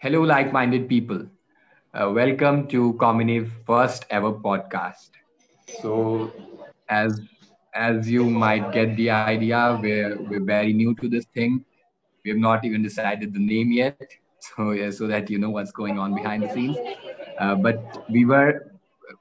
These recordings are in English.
Hello, like minded people. Uh, welcome to Communive first ever podcast. So, as as you might get the idea, we're, we're very new to this thing. We have not even decided the name yet. So, yeah, so that you know what's going on behind the scenes. Uh, but we were,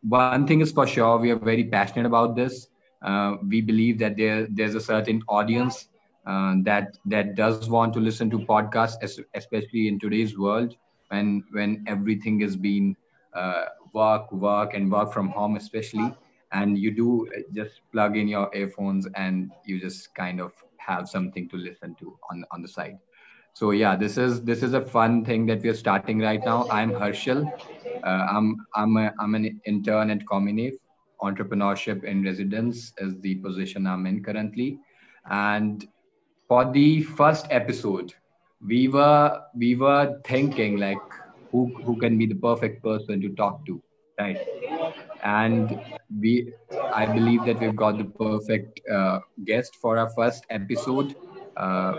one thing is for sure, we are very passionate about this. Uh, we believe that there, there's a certain audience uh, that that does want to listen to podcasts, especially in today's world when when everything is being uh, work, work, and work from home, especially, and you do just plug in your earphones and you just kind of have something to listen to on on the side. So yeah, this is this is a fun thing that we are starting right now. I'm Harshal. Uh, I'm I'm a, I'm an intern at Communive. Entrepreneurship in residence is the position I'm in currently, and for the first episode, we were we were thinking like who who can be the perfect person to talk to, right? And we I believe that we've got the perfect uh, guest for our first episode. Uh,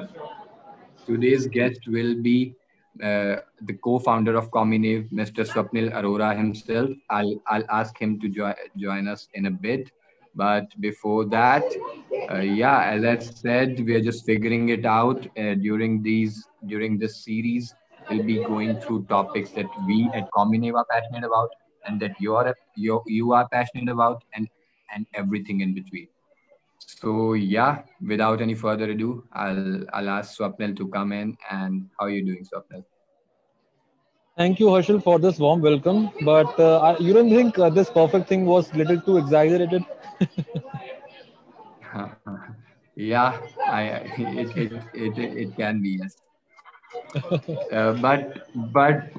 today's guest will be uh, the co-founder of Communive, Mr. Swapnil Arora himself. I'll I'll ask him to jo- join us in a bit. But before that, uh, yeah, as I said, we are just figuring it out uh, during these during this series. We'll be going through topics that we at Communive are passionate about, and that you are you you are passionate about, and and everything in between. So yeah, without any further ado, I'll I'll ask Swapnil to come in. And how are you doing, Swapnil? Thank you, Harshal, for this warm welcome. But uh, you don't think uh, this perfect thing was a little too exaggerated? yeah, I it, it, it, it can be yes. Uh, but but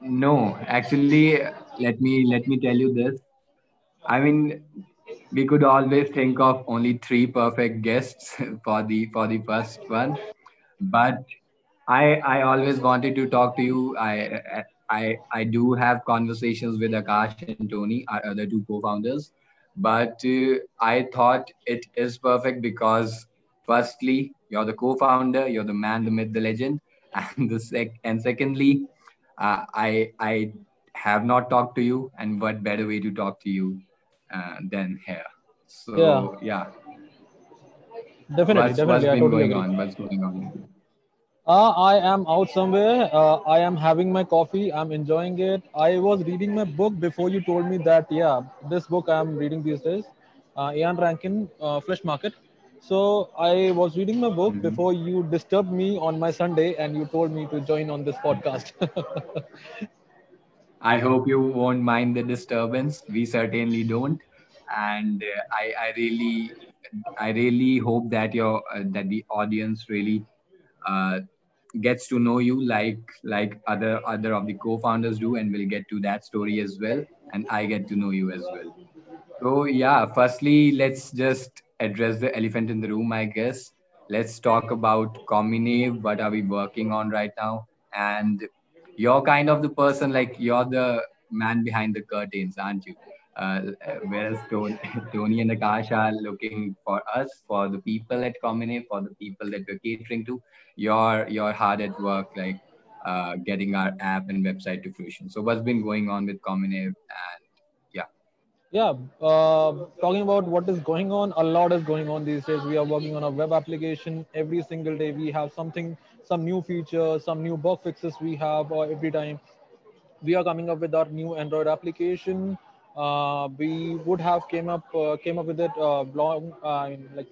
no, actually, let me let me tell you this. I mean, we could always think of only three perfect guests for the for the first one, but I I always wanted to talk to you. I I I do have conversations with Akash and Tony, our other two co-founders, but uh, I thought it is perfect because firstly, you're the co-founder, you're the man, the myth, the legend, and the sec and secondly, uh, I I have not talked to you, and what better way to talk to you uh, than here? So yeah, yeah. definitely, what's, definitely. what's been totally going agree. on? What's going on? Uh, I am out somewhere. Uh, I am having my coffee. I'm enjoying it. I was reading my book before you told me that, yeah, this book I'm reading these days, uh, Ian Rankin, uh, Flesh Market. So I was reading my book Mhm. before you disturbed me on my Sunday and you told me to join on this podcast. I hope you won't mind the disturbance. We certainly don't, and uh, I, I really, I really hope that your uh, that the audience really uh, gets to know you like like other other of the co-founders do, and we'll get to that story as well, and I get to know you as well. So yeah, firstly, let's just address the elephant in the room, I guess. Let's talk about Communive. What are we working on right now? And you're kind of the person like you're the man behind the curtains, aren't you? Uh, whereas Tony, and Akash are looking for us, for the people at Communive, for the people that we're catering to. You're you're hard at work, like uh, getting our app and website to fruition. So what's been going on with Communive and yeah. yeah, uh, talking about what is going on, a lot is going on these days. We are working on a web application every single day. We have something, some new features, some new bug fixes we have uh, every time. We are coming up with our new Android application. Uh, we would have came up uh, came up with it uh, long, like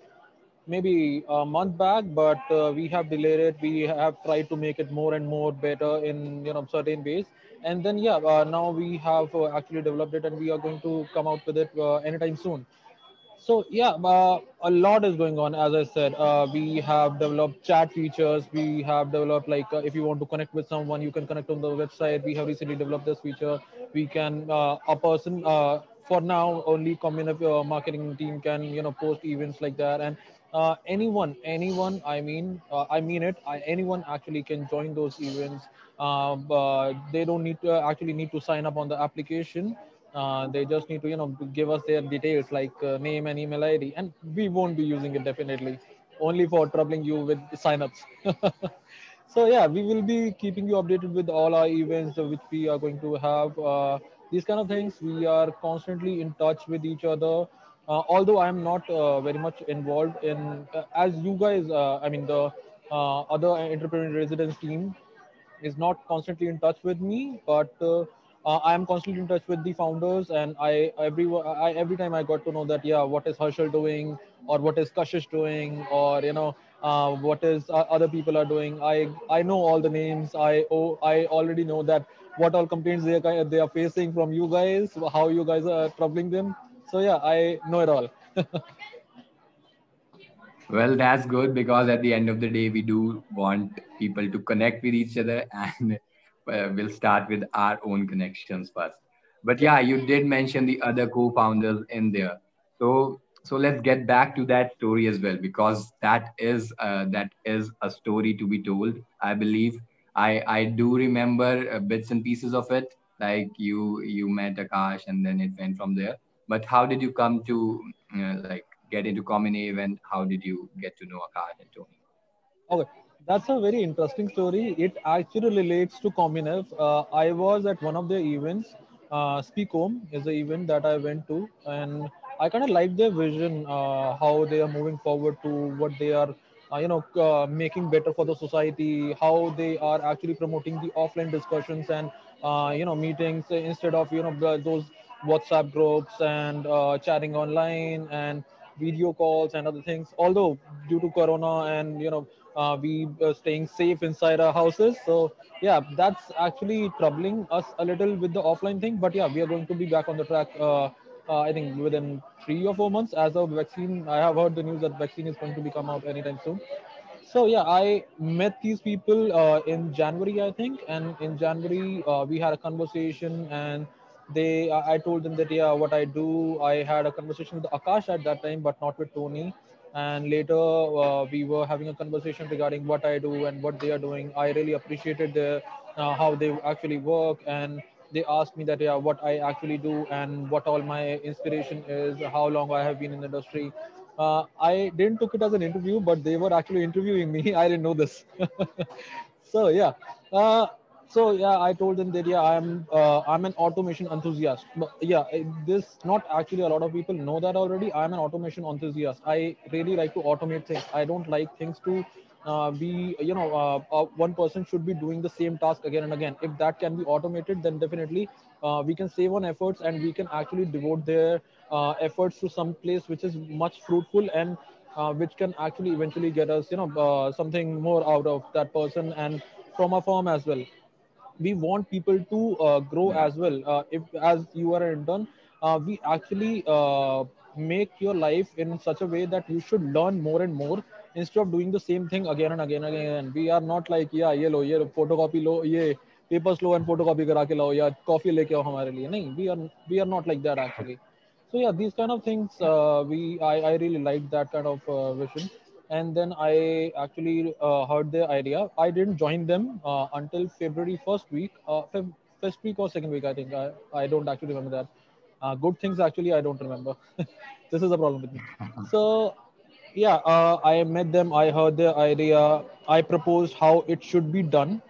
maybe a month back, but uh, we have delayed it. We have tried to make it more and more better in you know certain ways. And then yeah, uh, now we have uh, actually developed it, and we are going to come out with it anytime soon. So yeah, uh, a lot is going on. As I said, uh, we have developed chat features. We have developed like uh, if you want to connect with someone, you can connect on the website. We have recently developed this feature. We can uh, a person uh, for now only community uh, marketing team can you know post events like that and. Anyone, anyone, I mean, I mean it. I, anyone actually can join those events. They don't need to actually need to sign up on the application uh, they just need to you know give us their details like uh, name and email id and we won't be using it definitely only for troubling you with signups so yeah, we will be keeping you updated with all our events which we are going to have. Uh, these kind of things. We are constantly in touch with each other. Uh, although I am not uh, very much involved in, as you guys, I mean the other entrepreneur residence team is not constantly in touch with me, but uh, I am constantly in touch with the founders, and I every I, every time I got to know that yeah, what is Harshal doing, or what is Kashish doing, or you know uh, what is uh, other people are doing. I I know all the names. I oh I already know that what all complaints they are they are facing from you guys, how you guys are troubling them. So yeah, I know it all. well, that's good because at the end of the day, we do want people to connect with each other and uh, we'll start with our own connections first. But yeah, you did mention the other co-founders in there. So so let's get back to that story as well because that is uh, that is a story to be told. I believe I I do remember uh, bits and pieces of it. Like you you met Akash and then it went from there. But how did you come to uh, like get into Communive and how did you get to know Akash and Tony? Okay, that's a very interesting story. It actually relates to Communive. Uh, I was at one of the events. Uh, Speak Home is the event that I went to, and I kind of like their vision, uh, how they are moving forward to what they are, uh, you know, uh, making better for the society. How they are actually promoting the offline discussions and uh, you know meetings instead of you know those WhatsApp groups and chatting online and video calls and other things. Although due to Corona and you know uh, we uh, staying safe inside our houses. So yeah, that's actually troubling us a little with the offline thing. But yeah, we are going to be back on the track. Uh, uh, I think within three or four months. As a vaccine, I have heard the news that vaccine is going to be come out anytime soon. So yeah, I met these people uh, in January, I think, and in January uh, we had a conversation, and they I told them that yeah, what I do. I had a conversation with Akash at that time, but not with Tony and later uh, we were having a conversation regarding what i do and what they are doing. I really appreciated the uh, how they actually work. And they asked me that yeah what i actually do and what all my inspiration is how long i have been in the industry. Uh, i didn't took it as an interview but they were actually interviewing me. I didn't know this. So yeah. Uh, so yeah i told them that yeah i'm uh, i'm an automation enthusiast. But yeah this not actually a lot of people know that already. I'm an automation enthusiast. I really like to automate things. I don't like things to uh, be you know uh, uh one person should be doing the same task again and again. If that can be automated then definitely uh, we can save on efforts and we can actually devote their uh, efforts to some place which is much fruitful and which can actually eventually get us you know something more out of that person and from a firm as well we want people to uh, grow as well uh, if as you are an intern uh, we actually uh, make your life in such a way that you should learn more and more instead of doing the same thing again and again and again we are not like yeah ye lo ye photocopy lo ye papers low and photocopy करा के लाओ या coffee लेके आओ हमारे लिए नहीं we are we are not like that actually so yeah these kind of things uh, we I, I really like that kind of uh, vision and then I actually uh, heard their idea. I didn't join them uh, until February first week, uh, first week or second week, I think. I, I don't actually remember that. Uh, good things actually I don't remember. this is a problem with me. So yeah, uh, I met them. I heard their idea. I proposed how it should be done.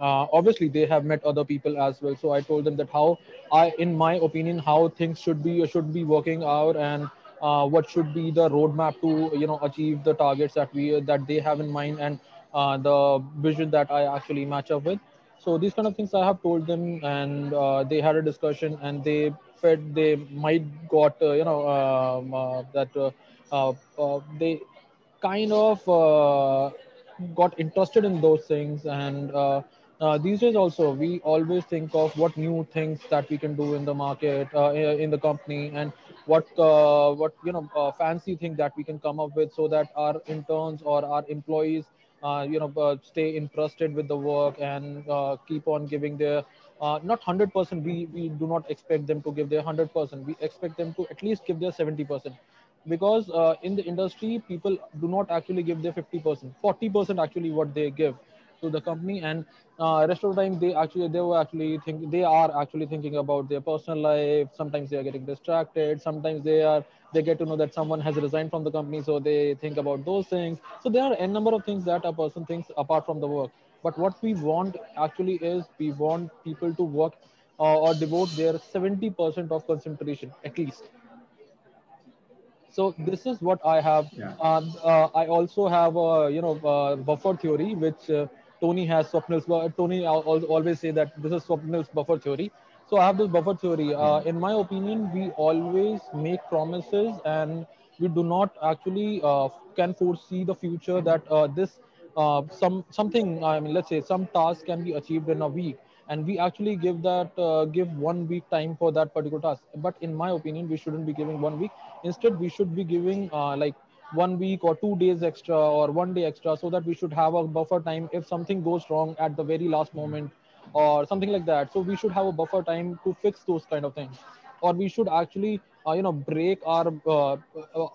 Uh, obviously, they have met other people as well. So I told them that how I, in my opinion, how things should be should be working out and uh, what should be the roadmap to you know achieve the targets that we that they have in mind and uh, the vision that I actually match up with. So these kind of things I have told them, and uh, they had a discussion, and they felt they might got uh, you know um, uh, that uh, they kind of got interested in those things and uh, these days also we always think of what new things that we can do in the market uh, in the company and what uh, what you know uh, fancy thing that we can come up with so that our interns or our employees uh, you know uh, stay interested with the work and keep on giving their not 100% we we do not expect them to give their 100% we expect them to at least give their 70% because in the industry people do not actually give their 50% 40% actually what they give to the company and uh, rest of the time they actually they were actually think they are actually thinking about their personal life. Sometimes they are getting distracted. Sometimes they are they get to know that someone has resigned from the company so they think about those things. So there are a number of things that a person thinks apart from the work. But what we want actually is we want people to work uh, or devote their 70% of concentration at least. So this is what I have. Yeah. Uh, uh, I also have a you know buffer theory, which uh, Tony has. Swapnil's, Tony al- al- always say that this is Swapnil's buffer theory. So I have this buffer theory. Uh, in my opinion, we always make promises and we do not actually uh, can foresee the future that uh, this uh, some something. I mean, let's say some task can be achieved in a week and we actually give that uh, give one week time for that particular task but in my opinion we shouldn't be giving one week instead we should be giving uh, like one week or two days extra or one day extra so that we should have a buffer time if something goes wrong at the very last moment or something like that. So we should have a buffer time to fix those kind of things. Or we should actually uh, you know break our uh,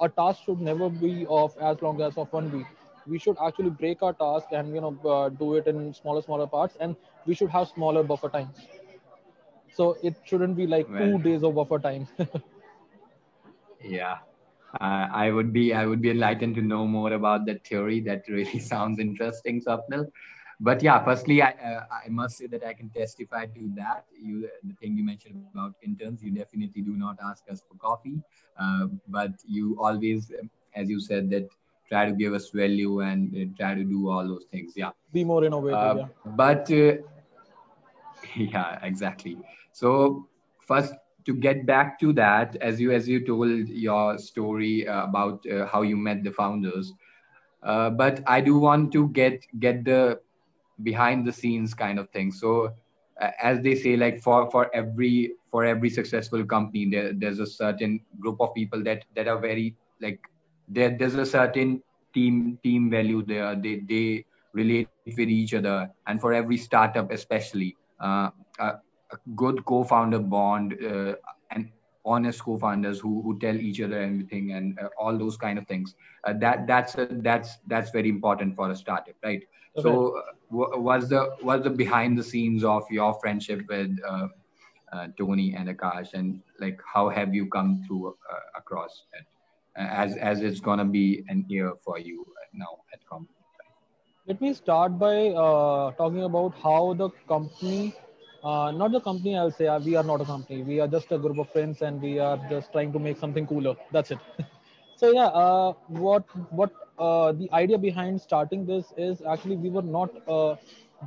a task should never be of as long as of one week. We should actually break our task and you know uh, do it in smaller smaller parts and we should have smaller buffer times. So it shouldn't be like Well, two days of buffer time. Yeah. Uh, I would be I would be enlightened to know more about that theory. That really sounds interesting, Swapnil. But yeah, firstly, I uh, I must say that I can testify to that. You the thing you mentioned about interns, you definitely do not ask us for coffee, uh, but you always, um, as you said, that try to give us value and uh, try to do all those things. Yeah. be more innovative Uh, yeah but uh, yeah exactly so first to get back to that as you as you told your story uh, about uh, how you met the founders. Uh, but i do want to get get the behind the scenes kind of thing. So uh, as they say like for for every for every successful company there, there's a certain group of people that that are very like there there's a certain team team value there. They they relate with each other. And for every startup especially uh, a, good co-founder bond uh, and honest co-founders who, who tell each other everything and uh, all those kind of things. Uh, that that's a, that's that's very important for a startup right? Okay. so uh, what's the what's the behind the scenes of your friendship with uh, uh, tony and akash and like how have you come through uh, across it uh, as as it's gonna be an year for you now at com Let me start by uh, talking about how the company, uh, not the company, I'll say, uh, we are not a company. We are just a group of friends and we are just trying to make something cooler. That's it. so yeah, uh, what what uh, the idea behind starting this is actually we were not uh,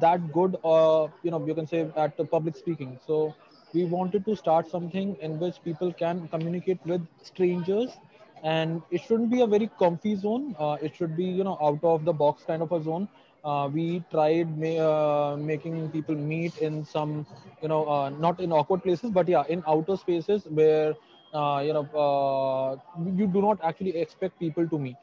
that good, uh, you know, you can say at public speaking. So we wanted to start something in which people can communicate with strangers and it shouldn't be a very comfy zone it should be you know out of the box kind of a zone uh, we tried ma- uh, making people meet in some you know uh, not in awkward places but yeah in outer spaces where uh, you know uh, you do not actually expect people to meet.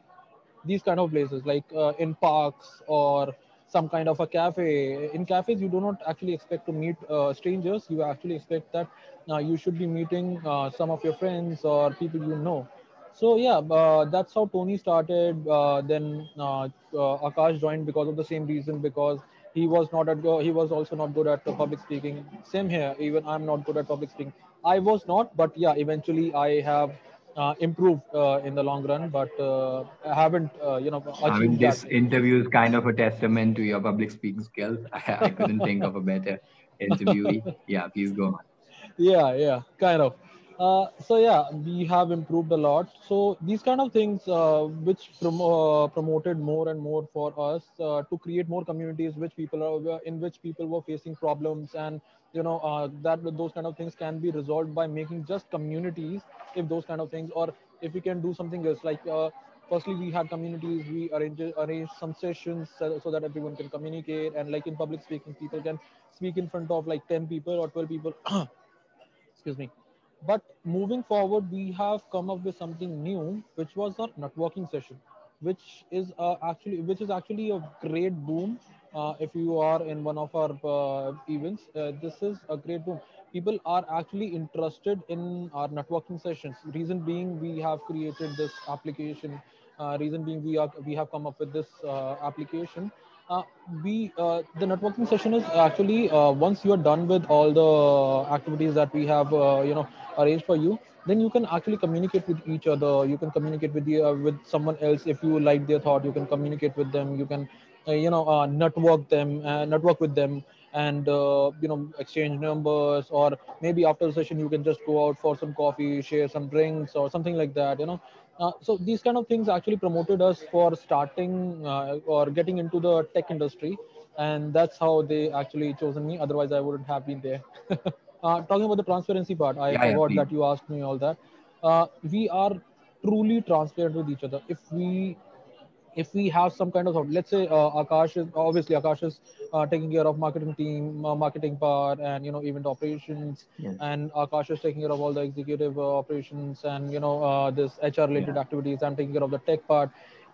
These kind of places like uh, in parks or some kind of a cafe. In cafes you do not actually expect to meet strangers. You actually expect that you should be meeting some of your friends or people you know so yeah uh, that's how tony started uh, then uh, uh, akash joined because of the same reason because he was not at go- he was also not good at public speaking same here even i'm not good at public speaking i was not but yeah eventually i have uh, improved uh, in the long run, but uh, I haven't, uh, you know, I mean, this that. interview is kind of a testament to your public speaking skills. I, I couldn't think of a better interviewee. Yeah, please go on. Yeah, yeah, kind of. Uh, so yeah, we have improved a lot. So these kind of things, uh, which promo- uh, promoted more and more for us uh, to create more communities, which people are in which people were facing problems, and you know uh, that those kind of things can be resolved by making just communities. If those kind of things, or if we can do something else, like uh, firstly we had communities, we arrange arrange some sessions so, so that everyone can communicate, and like in public speaking, people can speak in front of like ten people or twelve people. excuse me but moving forward we have come up with something new which was our networking session which is uh, actually which is actually a great boom uh, if you are in one of our uh, events. Uh, this is a great boom. People are actually interested in our networking sessions. Reason being we have created this application. Uh, reason being we are we have come up with this uh, application. We the networking session is actually once you are done with all the activities that we have you know arranged for you then you can actually communicate with each other. You can communicate with the uh, with someone else. If you like their thought you can communicate with them. You can uh, you know uh, network them uh, network with them and uh, you know exchange numbers. Or maybe after the session you can just go out for some coffee share some drinks or something like that you know. Uh, so these kind of things actually promoted us for starting or getting into the tech industry. And that's how they actually chosen me. Otherwise i wouldn't have been there uh, talking about the transparency part i Yeah, yeah, forgot please. that you asked me all that uh, we are truly transparent with each other if we if we have some kind of let's say uh, akash is obviously akash is uh, taking care of marketing team uh, marketing part and you know event operations Yes. and akash is taking care of all the executive uh, operations and you know uh, this hr related Yeah. activities i'm taking care of the tech part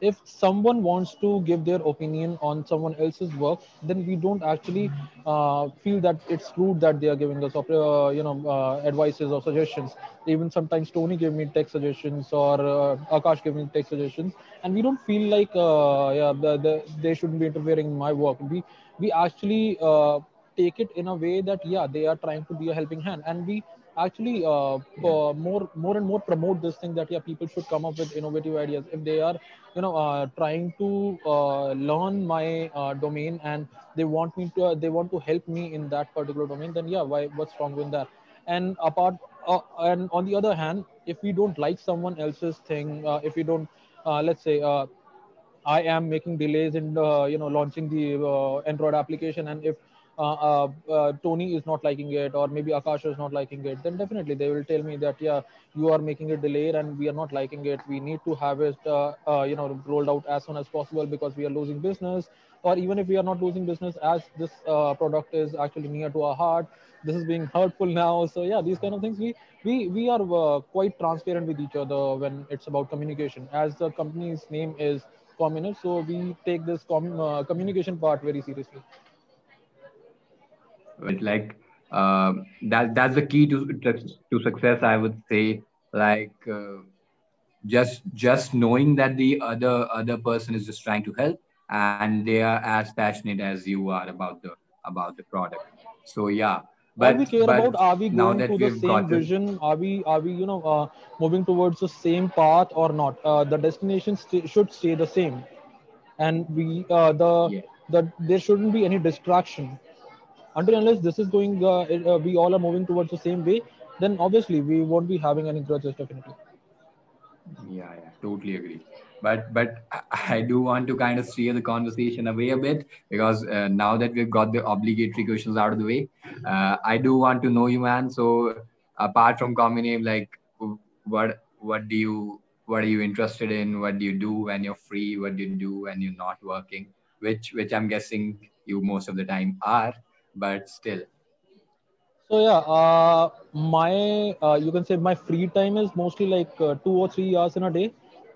if someone wants to give their opinion on someone else's work then we don't actually uh, feel that it's rude that they are giving us uh, you know uh, advices or suggestions. Even sometimes tony gave me tech suggestions or uh, akash gave me tech suggestions. And we don't feel like uh, yeah the, the, they shouldn't be interfering in my work. We we actually uh, take it in a way that yeah they are trying to be a helping hand. And we actually uh, Yeah. more more and more promote this thing that yeah people should come up with innovative ideas if they are you know uh, trying to uh, learn my uh, domain and they want me to they want to help me in that particular domain then yeah why what's wrong with that and apart uh, and on the other hand if we don't like someone else's thing uh, if we don't let's say I am making delays in you know launching the Android application, and if uh, uh, uh, Tony is not liking it, or maybe Akash is not liking it, then definitely they will tell me that yeah, you are making it delayed, and we are not liking it. We need to have it uh, uh, you know rolled out as soon as possible because we are losing business, or even if we are not losing business, as this uh, product is actually near to our heart, this is being hurtful now. So yeah, these kind of things we we we are quite transparent with each other when it's about communication. As the company's name is Communive so we take this com- communication part very seriously Right. Like um that that's the key to to success. I would say. Like uh, just just knowing that the other other person is just trying to help and they are as passionate as you are about the about the product. So yeah. all we But care but about are we now going that to the same vision are we are we you know uh, moving towards the same path or not uh, the destination st- should stay the same and we uh, the yeah the there shouldn't be any distraction until unless this is going uh, uh, we all are moving towards the same way then obviously we won't be having any grudges definitely Yeah, yeah, totally agree. But but I I do want to kind of steer the conversation away a bit because uh, now that we've got the obligatory questions out of the way, uh, I do want to know you, man. So apart from Communive, like what what do you what are you interested in? What do you do when you're free? What do you do when you're not working? Which which I'm guessing you most of the time are, but still, So yeah, uh, my uh, you can say my free time is mostly like uh, two or three hours in a day.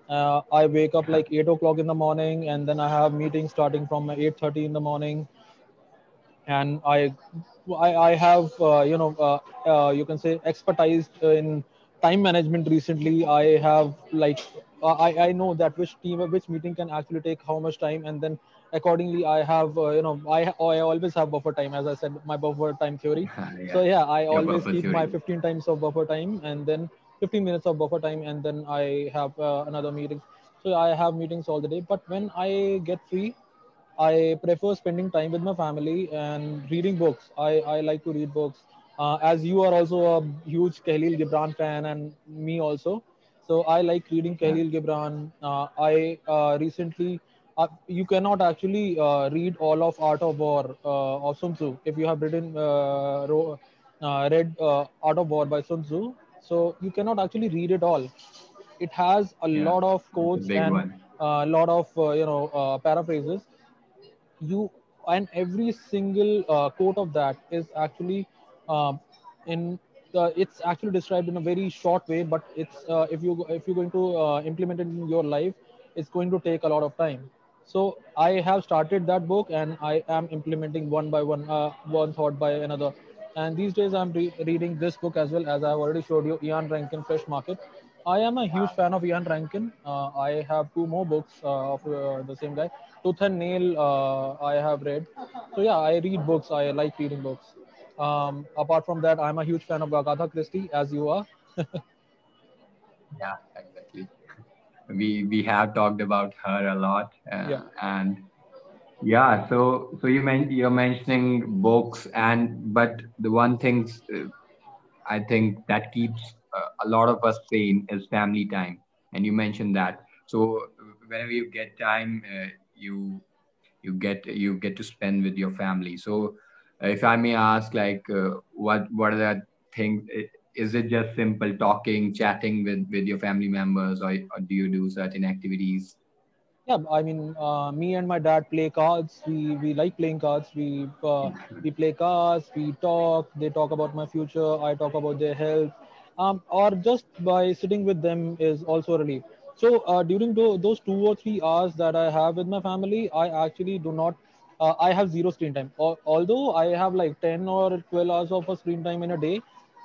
Uh, I wake up like eight o'clock in the morning, and then I have meetings starting from eight thirty in the morning and I, I, I have uh, you know uh, you can say expertise in time management recently. I have like I, I know that which team which meeting can actually take how much time, and then accordingly I have uh, you know I I always have buffer time as I said my buffer time theory. So yeah, yeah, I your always keep my 15 times of buffer time and then 15 minutes of buffer time, and then I have uh, another meeting. So I have meetings all the day. But when I get free, I prefer spending time with my family and reading books. I, I like to read books. Uh, as you are also a huge Khalil Gibran fan and me also. So I like reading Yeah, Khalil Gibran. Uh, I uh, recently, uh, you cannot actually uh, read all of Art of War uh, of Sun Tzu if you have written, uh, uh, read uh, Art of War by Sun Tzu. So you cannot actually read it all. It has a yeah, lot of quotes and a lot of uh, you know uh, paraphrases you and every single uh, quote of that is actually um, in the, it's actually described in a very short way but it's uh, if you if you're going to uh, implement it in your life it's going to take a lot of time so i have started that book and i am implementing one by one uh, one thought by another and these days i'm re- reading this book as well as i've already showed you ian rankin fresh market I am a huge fan of Ian Rankin. Uh, I have two more books uh, of uh, the same guy. Tooth and Nail, uh, I have read. So yeah, I read books. I like reading books. Um, apart from that, I'm a huge fan of Agatha Christie, as you are. yeah. We we have talked about her a lot, uh, Yeah. and yeah. So so you men- you're mentioning books, and but the one thing uh, I think that keeps uh, a lot of us sane is family time, and you mentioned that. So whenever you get time, uh, you you get you get to spend with your family. So uh, if I may ask, like, uh, what what are the things? Is it just simple talking, chatting with with your family members, or, or do you do certain activities? Yeah, I mean, uh, me and my dad play cards. We we like playing cards. We uh, we play cards. We talk. They talk about my future. I talk about their health. Um, or just by sitting with them is also a relief. So uh, during tho- those two or three hours that I have with my family, I actually do not. Uh, I have zero screen time. Al- although I have like ten or twelve hours of a screen time in a day,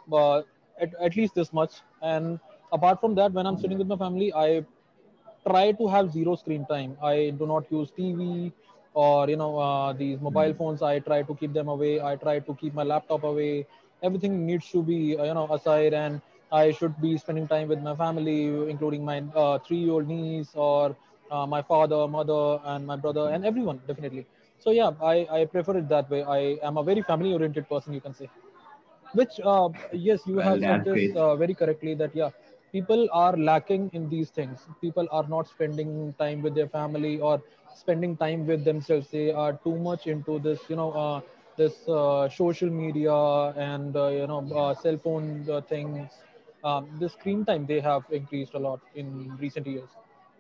but at, at least this much. And apart from that, when I'm sitting with my family, I try to have zero screen time. I do not use TV or you know uh, these mobile Mm, phones. I try to keep them away. I try to keep my laptop away. Everything needs to be uh, you know aside, and I should be spending time with my family, including my uh, three-year-old niece or uh, my father, mother, and my brother, and everyone definitely. So yeah, I, I prefer it that way. I am a very family-oriented person, you can say which uh, yes you Well, have said this uh, very correctly that yeah people are lacking in these things. People are not spending time with their family or spending time with themselves. They are too much into this you know uh, this uh, social media and uh, you know uh, cell phone uh, things. Um, the screen time they have increased a lot in recent years.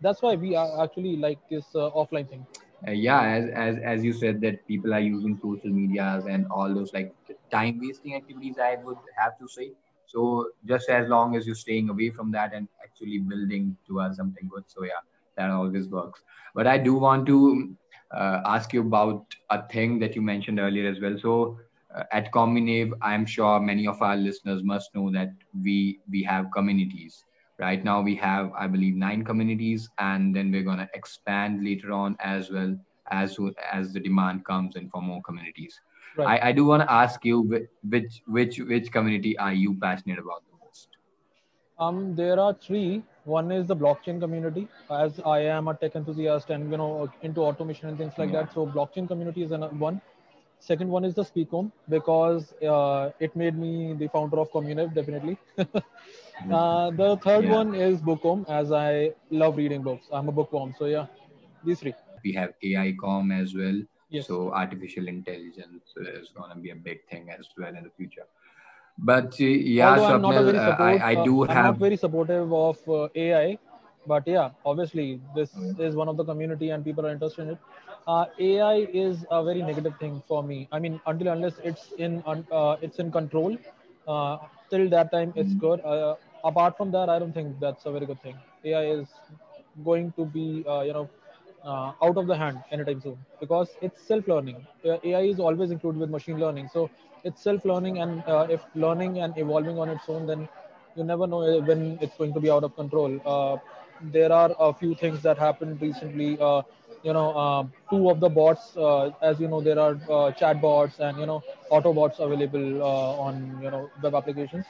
That's why we are actually like this uh, offline thing. Yeah, as, as as you said that people are using social medias and all those like time wasting activities, I would have to say. So just as long as you're staying away from that and actually building towards something good, so yeah, that always works. But I do want to uh, ask you about a thing that you mentioned earlier as well. So uh, at Communive, I'm sure many of our listeners must know that we we have communities Right now, we have, I believe, nine communities, and then we're going to expand later on as well as as the demand comes in for more communities. Right I, I do want to ask you whi- which which which community are you passionate about the most? Um, there are three. One is the blockchain community, as I am a tech enthusiast and you know into automation and things like Yeah. that. So blockchain community is another one. Second one is the Speak Home because uh, it made me the founder of Communive, definitely. uh, the third Yeah. one is Book Home, as I love reading books. I'm a bookworm, so yeah, these three. We have AI com as well. Yes, So artificial intelligence is going to be a big thing as well in the future. But uh, yeah, although I'm not Swapnil, very uh, support, I, I do I'm not very supportive of uh, AI, but yeah, obviously this is one of the community and people are interested in it. Uh, AI is a very negative thing for me. I mean, until unless it's in uh, it's in control, uh, till that time it's good. Uh, apart from that, I don't think that's a very good thing. AI is going to be uh, you know uh, out of the hand anytime soon because it's self-learning. Uh, AI is always included with machine learning, so it's self-learning, and uh, if learning and evolving on its own, then you never know uh, when it's going to be out of control. Uh, there are a few things that happened recently. You know, uh, two of the bots, uh, as you know, there are uh, chat bots and you know auto bots available uh, on you know web applications.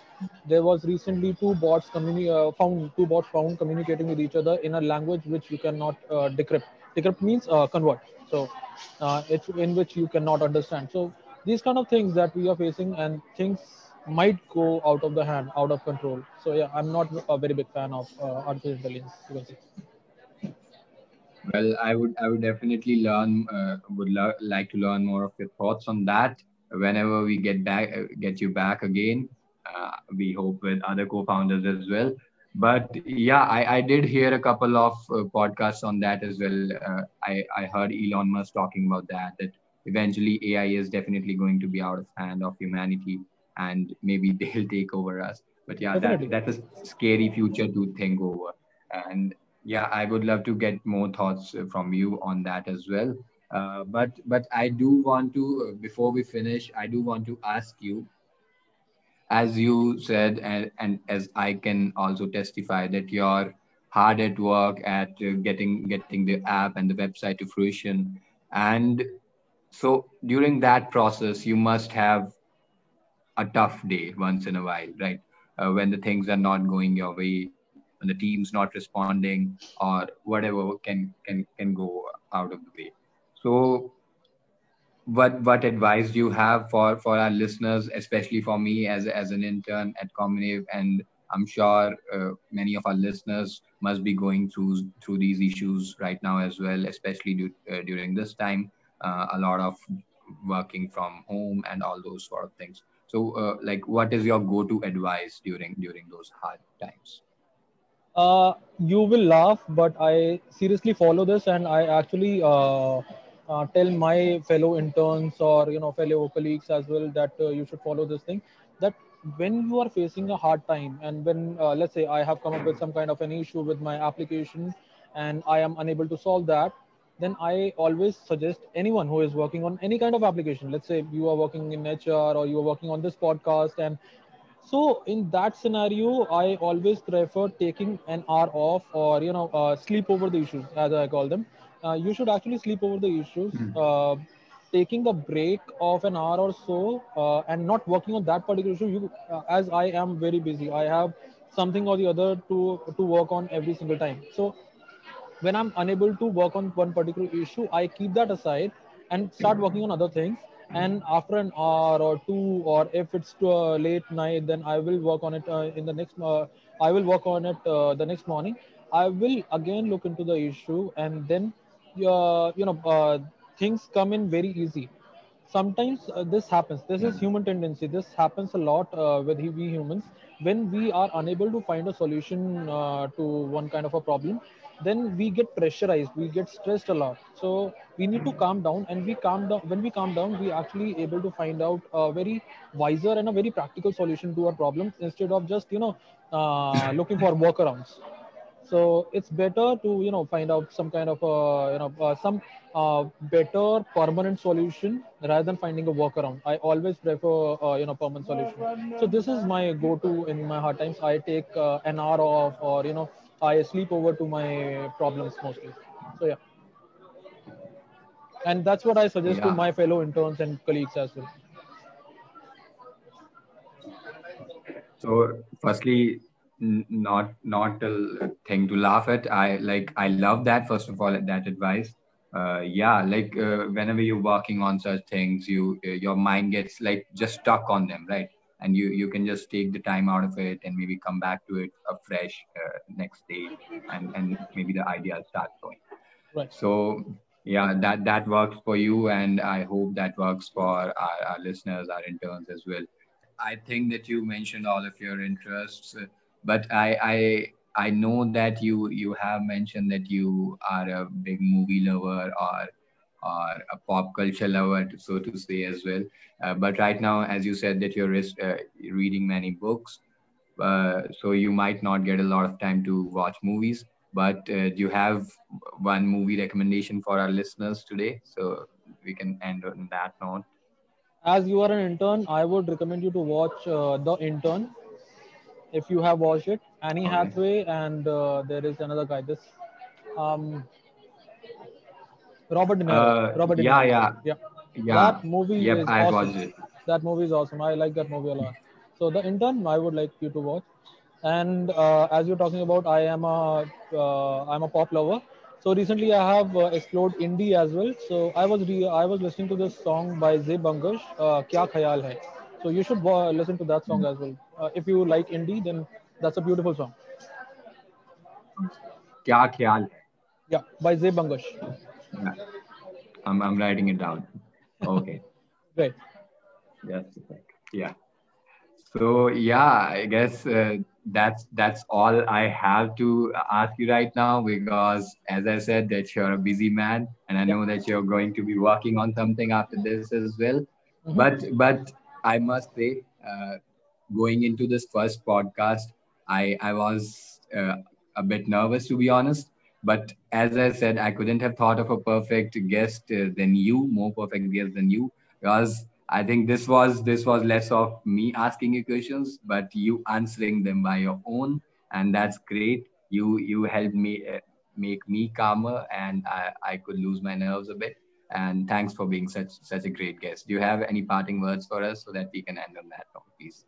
There was recently two bots communi- uh, found two bots found communicating with each other in a language which you cannot uh, decrypt. Decrypt means convert. So it's in which you cannot understand. So these kind of things that we are facing and things might go out of the hand, out of control. So yeah, I'm not a very big fan of artificial intelligence. You can say. Well, I would I would definitely learn uh, would lo- like to learn more of your thoughts on that whenever we get back uh, get you back again. Uh, we hope with other co-founders as well. But yeah, I, I did hear a couple of uh, podcasts on that as well. Uh, I I heard Elon Musk talking about that that eventually AI is definitely going to be out of hand of humanity and maybe they'll take over us. But yeah, that that's a scary future to think over. And yeah, I would love to get more thoughts uh, from you on that as well. Uh, but but I do want to uh, before we finish, I do want to ask you as you said, and, and as I can also testify that you're hard at work at uh, getting getting the app and the website to fruition, and so during that process, you must have a tough day once in a while, right? Uh, when the things are not going your way, when the team's not responding, or whatever can can can go out of the way. So what what advice do you have for for our listeners especially for me as as an intern at Communive and i'm sure uh, many of our listeners must be going through through these issues right now as well especially uh, during this time. Uh, a lot of working from home and all those sort of things. So uh, like what is your go to advice during during those hard times uh, you will laugh but i seriously follow this and i actually uh, uh, tell my fellow interns or you know fellow colleagues as well that uh, you should follow this thing. That when you are facing a hard time and when uh, let's say i have come up with some kind of an issue with my application and i am unable to solve that then i always suggest anyone who is working on any kind of application. Let's say you are working in hr or you are working on this podcast and so in that scenario i always prefer taking an hour off or you know uh, sleep over the issues as i call them uh, you should actually sleep over the issues. Mm. Uh, taking a break of an hour or so uh, and not working on that particular issue. You, uh, as I am very busy, I have something or the other to to work on every single time. So when I'm unable to work on one particular issue, I keep that aside and start working on other things. And after an hour or two, or if it's too uh, late night, then I will work on it uh, in the next. I will work on it the next morning. I will again look into the issue and then uh, you know uh, things come in very easy sometimes uh, this happens. This is human tendency. This happens a lot uh, with we humans. When we are unable to find a solution uh, to one kind of a problem then we get pressurized. We get stressed a lot. So we need to calm down. And we calm down when we calm down we actually able to find out a very wiser and a very practical solution to our problems instead of just you know uh, looking for workarounds so it's better to you know find out some kind of a you know uh, some uh, better permanent solution rather than finding a workaround. I always prefer uh, you know permanent solution. So this is my go-to in my hard times. I take uh, an hour off or you know i sleep over to my problems mostly. So yeah. And that's what i suggest yeah. to my fellow interns and colleagues as well. So firstly not not a thing to laugh at. I like i love that first of all that advice. Uh, yeah like uh, whenever you're working on such things you uh, your mind gets like just stuck on them right? And you you can just take the time out of it and maybe come back to it afresh uh, next day and and maybe the idea starts going. Right. So yeah that that works for you and i hope that works for our, our listeners our interns as well. I think that you mentioned all of your interests but I, I I know that you you have mentioned that you are a big movie lover or or a pop culture lover, so to say, as well. Uh, but right now, as you said, that you're uh, reading many books, uh, so you might not get a lot of time to watch movies. But uh, do you have one movie recommendation for our listeners today? So we can end on that note. As you are an intern, I would recommend you to watch uh, The Intern if you have watched it. Annie. Hathaway and uh, there is another guy. This um, Robert De Niro. Uh, Robert De Niro. Yeah, yeah, yeah. Yeah. That movie yep, is I awesome. Watched it. That movie is awesome. I like that movie a lot. So the intern, I would like you to watch. And uh, as you're talking about, I am a am uh, a pop lover. So recently I have uh, explored indie as well. So I was re- I was listening to this song by Zeb Bangash, uh, Kya Khayal Hai. So you should listen to that song as well. Uh, if you like indie, then that's a beautiful song. Kya Khayal? Yeah, by Zeb Bangash. Yeah. I'm, I'm writing it down. Okay. Great. Yes. Yeah. So yeah, I guess uh, that's that's all I have to ask you right now because, as I said, that you're a busy man, and I know that you're going to be working on something after this as well. Mm-hmm. But but I must say, uh, going into this first podcast, I, I was uh, a bit nervous to be honest. But as I said, I couldn't have thought of a perfect guest uh, than you, more perfect guest than you, because I think this was this was less of me asking you questions, but you answering them by your own, and that's great. You you helped me uh, make me calmer, and I, I could lose my nerves a bit. And thanks for being such such a great guest. Do you have any parting words for us so that we can end on that please?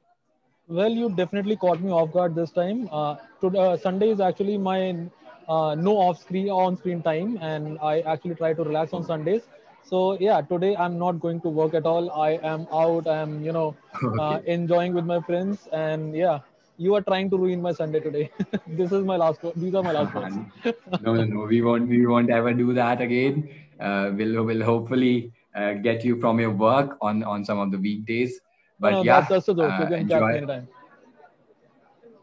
Well, you definitely caught me off guard this time. Uh, today, uh, Sunday is actually my uh, no off screen on screen time, and I actually try to relax on Sundays. So yeah, today I'm not going to work at all. I am out. I'm you know uh, Okay. enjoying with my friends, and yeah, you are trying to ruin my Sunday today. this is my last. These are my last words. no, no, no. We won't. We won't ever do that again. Uh, we'll we'll hopefully uh, get you from your work on on some of the weekdays. But no, yeah, that's just a. You uh, can enjoy. anytime.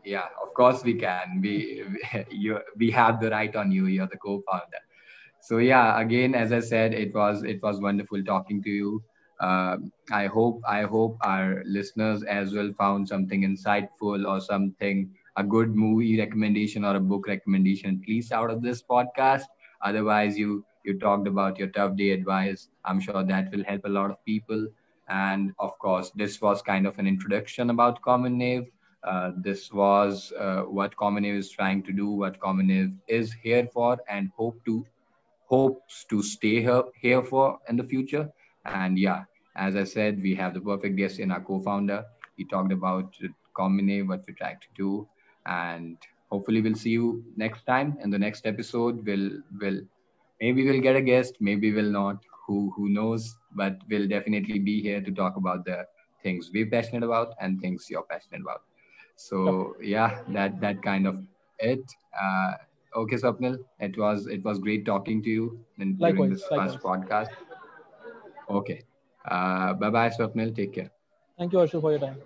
Yeah, of course we can. We you we have the right on you. You're the co-founder. So yeah, again, as I said, it was it was wonderful talking to you. Um, I hope I hope our listeners as well found something insightful or something a good movie recommendation or a book recommendation at least out of this podcast. Otherwise, you you talked about your tough day advice. I'm sure that will help a lot of people. And of course, this was kind of an introduction about Communive. Uh, this was uh, what Communive is trying to do, what Communive is here for, and hope to hopes to stay here, here for in the future. And yeah, as I said, we have the perfect guest in our co-founder. He talked about Common Combine, what we're trying to do, and hopefully we'll see you next time in the next episode. We'll will maybe we'll get a guest, maybe we'll not. Who who knows? But we'll definitely be here to talk about the things we're passionate about and things you're passionate about. So yeah, that that kind of it. Uh, okay, Swapnil, it was it was great talking to you in, during Likewise, this first podcast. Okay, uh, bye bye, Swapnil. Take care. Thank you, Arshil, for your time.